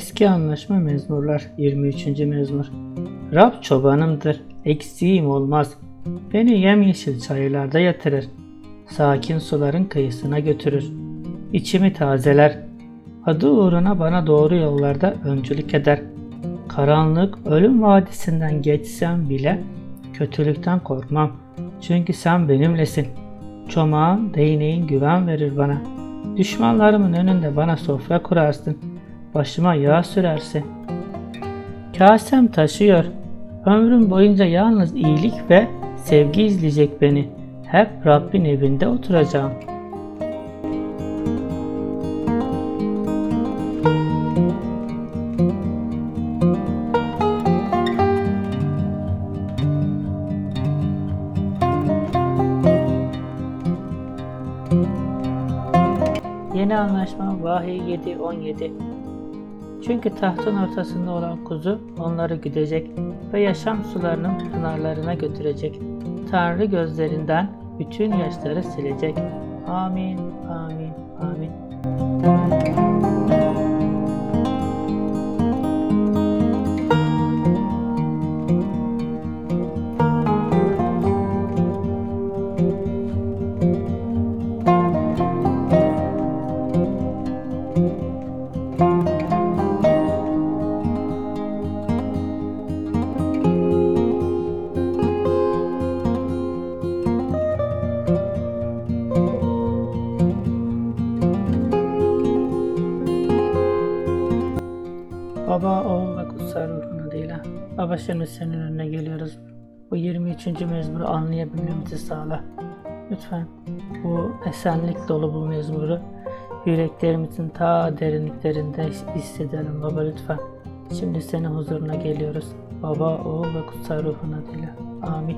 Eski anlaşma mezmurlar 23. mezmur. Rab çobanımdır, eksiğim olmaz. Beni yemyeşil çayırlarda yatırır. Sakin suların kıyısına götürür. İçimi tazeler. Adı uğruna bana doğru yollarda öncülük eder. Karanlık ölüm vadisinden geçsem bile kötülükten korkmam. Çünkü sen benimlesin. Çomağın, değneğin güven verir bana. Düşmanlarımın önünde bana sofra kurarsın. Başıma yağ sürersin. Kasem taşıyor. Ömrüm boyunca yalnız iyilik ve sevgi izleyecek beni. Hep Rabbin evinde oturacağım. Yeni anlaşma Vahiy 7.17 Çünkü tahtın ortasında olan kuzu onları güdecek ve yaşam sularının pınarlarına götürecek. Tanrı gözlerinden bütün yaşları silecek. Amin, amin, amin. Baba, oğul ve kutsal ruhun adıyla. Baba şimdi senin önüne geliyoruz. Bu 23. mezmuru anlayabilmemizi sağla. Lütfen bu esenlik dolu bu mezmuru yüreklerimizin ta derinliklerinde hissedelim baba lütfen. Şimdi senin huzuruna geliyoruz. Baba, oğul ve kutsal ruhun adıyla. Amin.